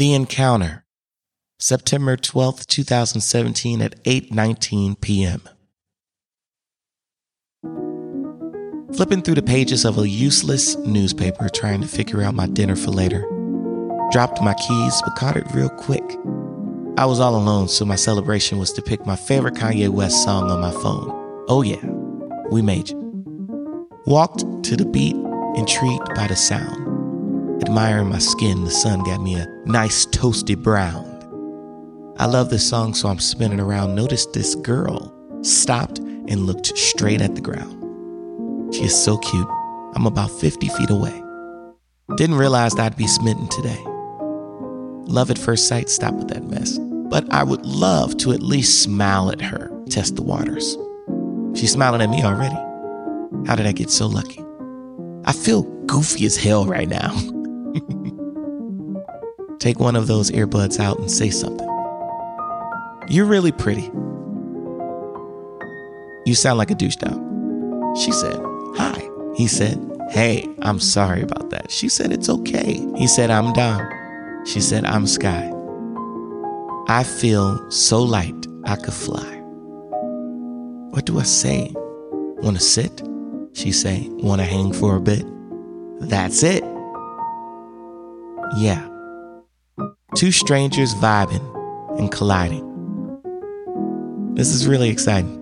The Encounter, September 12th, 2017 at 8:19 p.m. Flipping through the pages of a useless newspaper trying to figure out my dinner for later. Dropped my keys but caught it real quick. I was all alone, so my celebration was to pick my favorite Kanye West song on my phone. Oh yeah, We Major. Walked to the beat, intrigued by the sound. Admiring my skin, the sun got me a nice toasty brown. I love this song, so I'm spinning around. Notice this girl stopped and looked straight at the ground. She is so cute. I'm about 50 feet away. Didn't realize I'd be smitten today. Love at first sight, stop with that mess. But I would love to at least smile at her, test the waters. She's smiling at me already. How did I get so lucky? I feel goofy as hell right now. Take one of those earbuds out and say something. You're really pretty. You sound like a douche. She said, Hi. He said, Hey, I'm sorry about that. She said, It's okay. He said, I'm Dom. She said, I'm Sky. I feel so light I could fly. What do I say? Want to sit? She say, want to hang for a bit? That's it. Yeah. Two strangers vibing and colliding. This is really exciting.